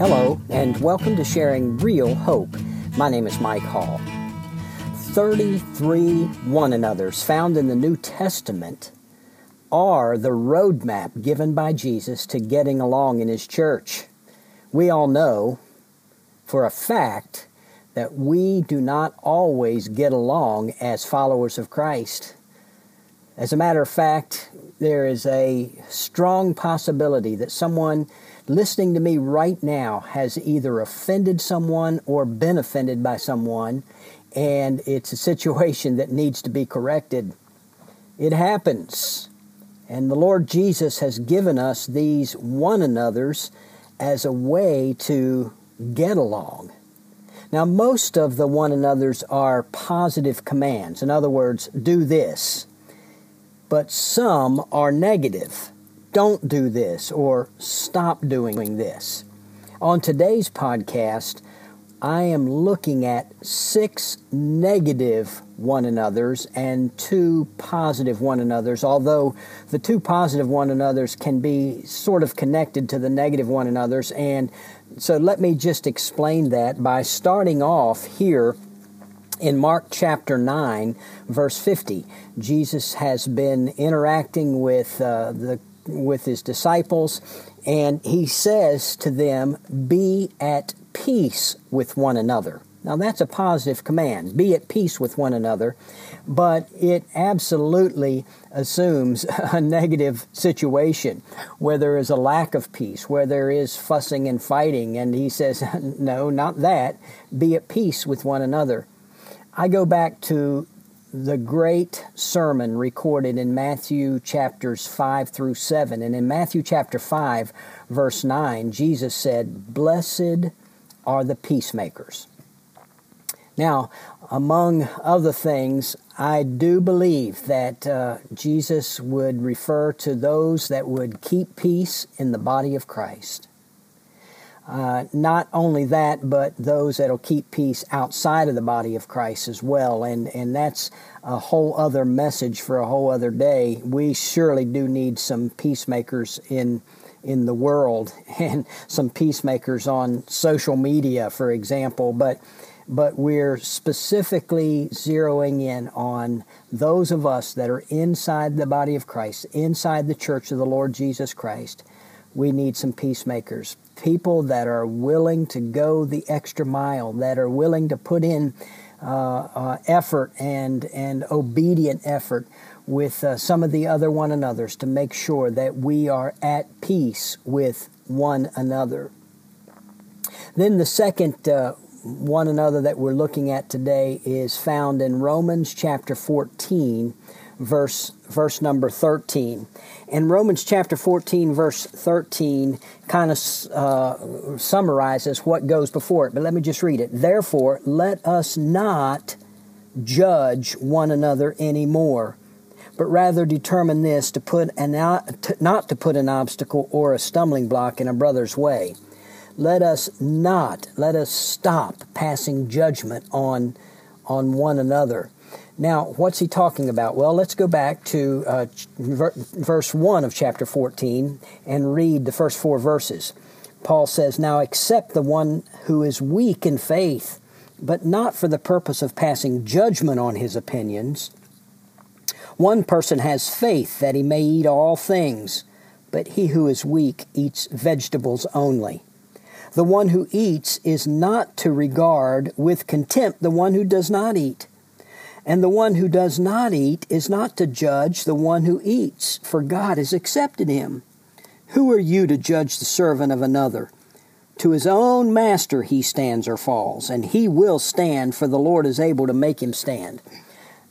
Hello, and welcome to Sharing Real Hope. My name is Mike Hall. 33 one another's found in the New Testament are the roadmap given by Jesus to getting along in His church. We all know for a fact that we do not always get along as followers of Christ. As a matter of fact, there is a strong possibility that someone listening to me right now has either offended someone or been offended by someone, and it's a situation that needs to be corrected. It happens. And the Lord Jesus has given us these one another's as a way to get along. Now, most of the one another's are positive commands. In other words, do this. But some are negative don't do this or stop doing this. On today's podcast, I am looking at six negative one another's and two positive one another's, although the two positive one another's can be sort of connected to the negative one another's. And so let me just explain that by starting off here in Mark chapter 9, verse 50. Jesus has been interacting with uh, the with his disciples, and he says to them, Be at peace with one another. Now, that's a positive command be at peace with one another, but it absolutely assumes a negative situation where there is a lack of peace, where there is fussing and fighting. And he says, No, not that. Be at peace with one another. I go back to the great sermon recorded in Matthew chapters 5 through 7. And in Matthew chapter 5, verse 9, Jesus said, Blessed are the peacemakers. Now, among other things, I do believe that uh, Jesus would refer to those that would keep peace in the body of Christ. Uh, not only that, but those that'll keep peace outside of the body of Christ as well. And, and that's a whole other message for a whole other day. We surely do need some peacemakers in in the world and some peacemakers on social media, for example. But but we're specifically zeroing in on those of us that are inside the body of Christ, inside the church of the Lord Jesus Christ. We need some peacemakers people that are willing to go the extra mile, that are willing to put in uh, uh, effort and, and obedient effort with uh, some of the other one another's to make sure that we are at peace with one another. Then the second uh, one another that we're looking at today is found in Romans chapter 14, verse verse number 13. And Romans chapter 14, verse 13, kind of uh, summarizes what goes before it. But let me just read it. Therefore, let us not judge one another anymore, but rather determine this to put an, not to put an obstacle or a stumbling block in a brother's way. Let us not, let us stop passing judgment on, on one another now, what's he talking about? Well, let's go back to uh, verse 1 of chapter 14 and read the first four verses. Paul says, Now accept the one who is weak in faith, but not for the purpose of passing judgment on his opinions. One person has faith that he may eat all things, but he who is weak eats vegetables only. The one who eats is not to regard with contempt the one who does not eat and the one who does not eat is not to judge the one who eats, for God has accepted him. Who are you to judge the servant of another? To his own master he stands or falls, and he will stand, for the Lord is able to make him stand.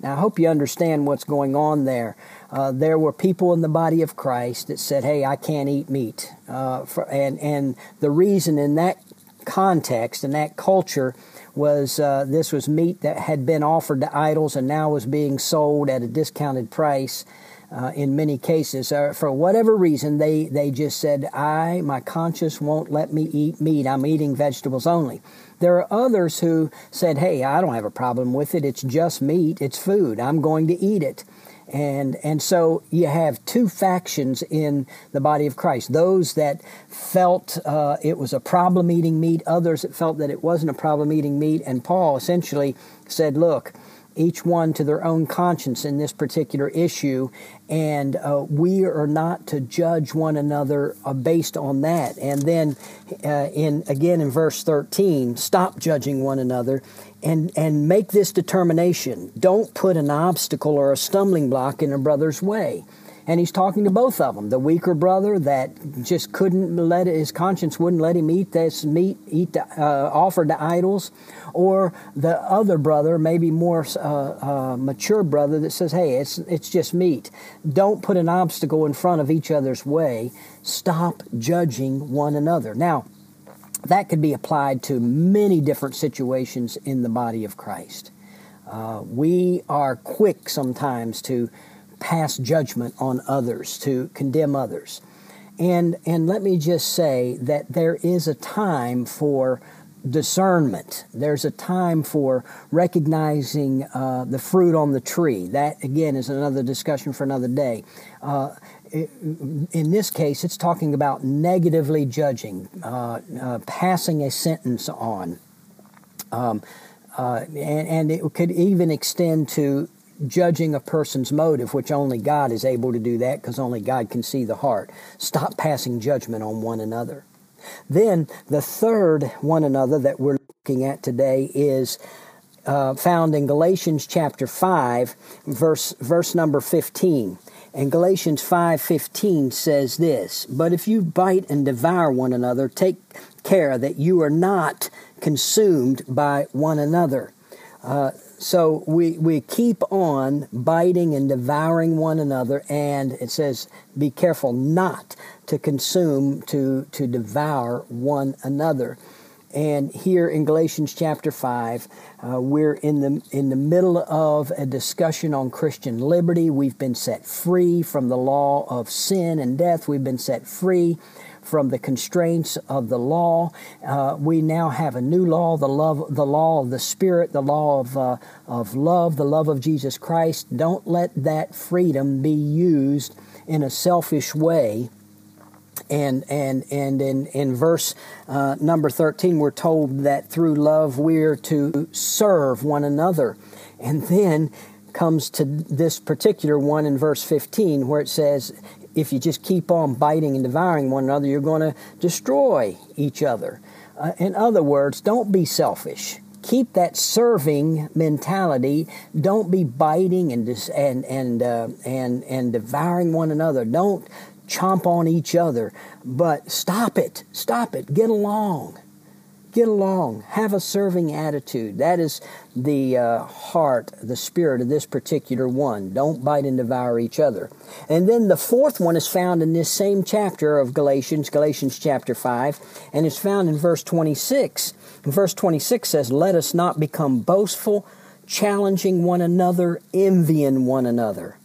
Now, I hope you understand what's going on there. Uh, there were people in the body of Christ that said, "Hey, I can't eat meat," uh, for, and and the reason in that context in that culture was uh, this was meat that had been offered to idols and now was being sold at a discounted price. Uh, in many cases, uh, for whatever reason, they, they just said, I, my conscience won't let me eat meat. I'm eating vegetables only. There are others who said, Hey, I don't have a problem with it. It's just meat. It's food. I'm going to eat it. And, and so you have two factions in the body of Christ those that felt uh, it was a problem eating meat, others that felt that it wasn't a problem eating meat. And Paul essentially said, Look, each one to their own conscience in this particular issue, and uh, we are not to judge one another uh, based on that. And then, uh, in again in verse thirteen, stop judging one another, and and make this determination: don't put an obstacle or a stumbling block in a brother's way and he's talking to both of them. The weaker brother that just couldn't let his conscience wouldn't let him eat this meat, eat the, uh, offered to idols, or the other brother, maybe more uh, uh, mature brother that says, "Hey, it's it's just meat." Don't put an obstacle in front of each other's way. Stop judging one another. Now, that could be applied to many different situations in the body of Christ. Uh, we are quick sometimes to pass judgment on others, to condemn others. And, and let me just say that there is a time for discernment. There's a time for recognizing uh, the fruit on the tree. That, again, is another discussion for another day. Uh, in this case, it's talking about negatively judging, uh, uh passing a sentence on. Um, uh, and, and, it could even extend to judging a person's motive, which only God is able to do that because only God can see the heart. Stop passing judgment on one another. Then the third one another that we're looking at today is uh, found in Galatians chapter 5, verse, verse number 15. And Galatians 5:15 says this, "But if you bite and devour one another, take care that you are not consumed by one another." Uh, so we, we keep on biting and devouring one another, and it says, be careful not to consume, to, to devour one another. And here in Galatians chapter 5, uh, we're in the, in the middle of a discussion on Christian liberty. We've been set free from the law of sin and death. We've been set free from the constraints of the law. Uh, we now have a new law, the love, the law of the Spirit, the law of uh, of love, the love of Jesus Christ. Don't let that freedom be used in a selfish way. And and and in in verse uh, number thirteen, we're told that through love we're to serve one another, and then comes to this particular one in verse 15 where it says if you just keep on biting and devouring one another, you're going to destroy each other. Uh, in other words, don't be selfish. Keep that serving mentality. Don't be biting and dis- and and uh, and and devouring one another. Don't chomp on each other. But stop it. Stop it. Get along get along, have a serving attitude. That is the uh, heart, the spirit of this particular one. Don't bite and devour each other. And then the fourth one is found in this same chapter of Galatians, Galatians chapter 5, and is found in verse 26. verse 26 says, Let us not become boastful, challenging one another, envying one another.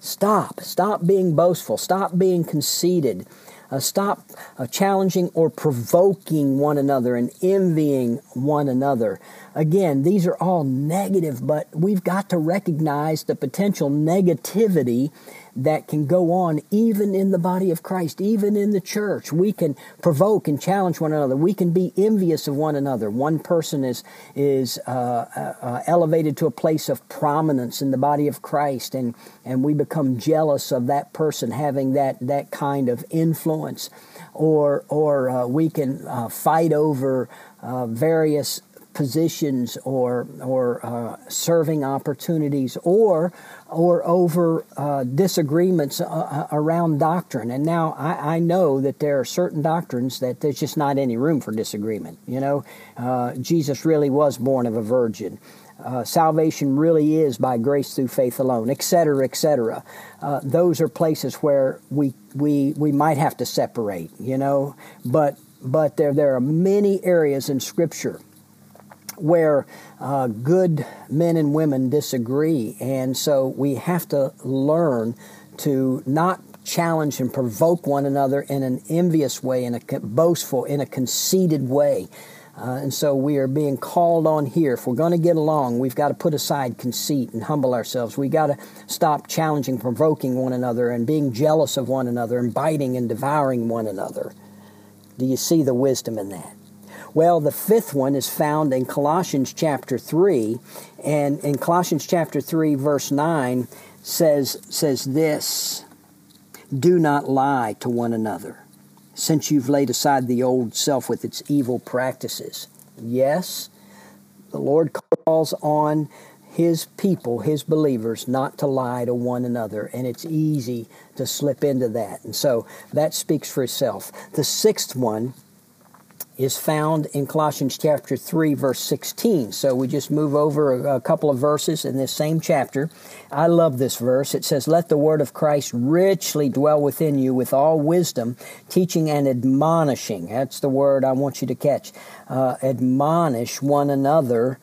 Stop. Stop being boastful. Stop being conceited. Uh, stop uh, challenging or provoking one another and envying one another. Again, these are all negative, but we've got to recognize the potential negativity that can go on even in the body of Christ, even in the church. We can provoke and challenge one another. We can be envious of one another. One person is is uh, uh, uh, elevated to a place of prominence in the body of Christ, and and we become jealous of that person having that that kind of influence, or or uh, we can uh, fight over uh, various positions or or uh, serving opportunities or or over uh, disagreements uh, uh, around doctrine. And now I, I, know that there are certain doctrines that there's just not any room for disagreement. You know, uh, Jesus really was born of a virgin. Uh, salvation really is by grace through faith alone, etc., etc. those are places where we we we might have to separate. You know, but but there there are many areas in Scripture where uh, good men and women disagree. And so we have to learn to not challenge and provoke one another in an envious way, in a boastful, in a conceited way. Uh, and so we are being called on here. If we're going to get along, we've got to put aside conceit and humble ourselves. We've got to stop challenging, provoking one another, and being jealous of one another, and biting and devouring one another. Do you see the wisdom in that? Well, the fifth one is found in Colossians chapter 3. And in Colossians chapter 3, verse 9, says, says this Do not lie to one another since you've laid aside the old self with its evil practices. Yes, the Lord calls on his people, his believers, not to lie to one another, and it's easy to slip into that. And so that speaks for itself. The sixth one is found in Colossians chapter 3, verse 16. So we just move over a, a, couple of verses in this same chapter. I love this verse. It says, Let the word of Christ richly dwell within you with all wisdom, teaching and admonishing. That's the word I want you to catch. Uh, admonish one another.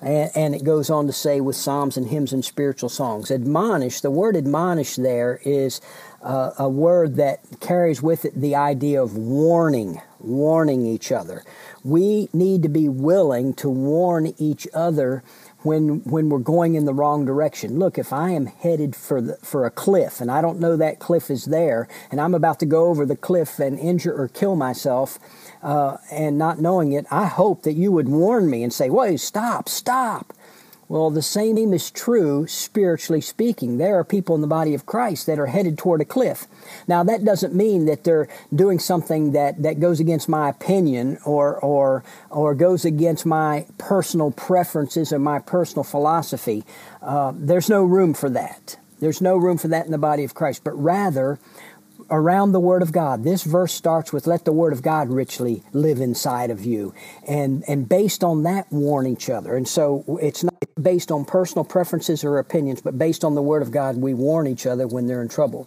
And, and it goes on to say with psalms and hymns and spiritual songs. Admonish, the word admonish there is uh, a word that carries with it the idea of warning, warning each other. We need to be willing to warn each other when when we're going in the wrong direction. Look, if I am headed for the, for a cliff and I don't know that cliff is there, and I'm about to go over the cliff and injure or kill myself, uh, and not knowing it, I hope that you would warn me and say, "Wait, stop, stop." Well, the same is true spiritually speaking. There are people in the body of Christ that are headed toward a cliff. Now, that doesn't mean that they're doing something that, that goes against my opinion or, or, or goes against my personal preferences or my personal philosophy. Uh, there's no room for that. There's no room for that in the body of Christ, but rather, around the Word of God. This verse starts with, let the Word of God richly live inside of you. And, and based on that, warn each other. And so it's not based on personal preferences or opinions, but based on the Word of God, we warn each other when they're in trouble.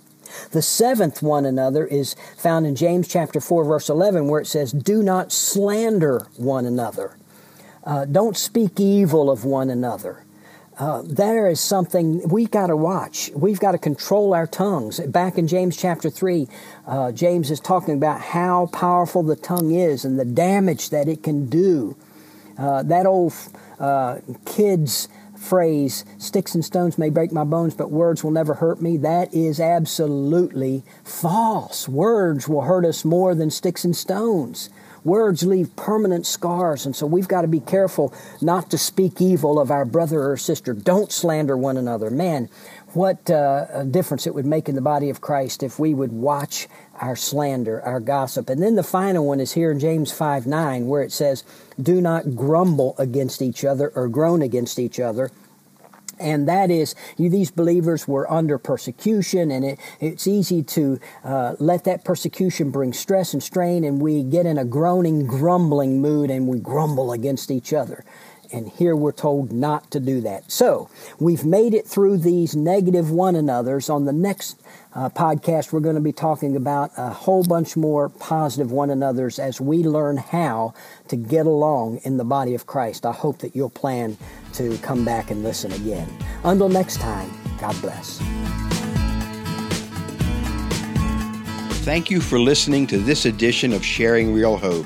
The seventh one another is found in James chapter 4, verse 11, where it says, Do not slander one another. Uh, don't speak evil of one another. Uh, there is something we've got to watch. We've got to control our tongues. Back in James chapter 3, uh, James is talking about how powerful the tongue is and the damage that it can do. Uh, that old uh, kid's phrase, sticks and stones may break my bones, but words will never hurt me, that is absolutely false. Words will hurt us more than sticks and stones. Words leave permanent scars, and so we've got to be careful not to speak evil of our brother or sister. Don't slander one another. Man, what uh, difference it would make in the body of Christ if we would watch our slander, our gossip. And then the final one is here in James 5 9, where it says, Do not grumble against each other or groan against each other and that is you, these believers were under persecution and it, it's easy to uh, let that persecution bring stress and strain and we get in a groaning grumbling mood and we grumble against each other and here we're told not to do that so we've made it through these negative one another's on the next uh, podcast, we're going to be talking about a whole bunch more positive one another's as we learn how to get along in the body of Christ. I hope that you'll plan to come back and listen again. Until next time, God bless. Thank you for listening to this edition of Sharing Real Hope.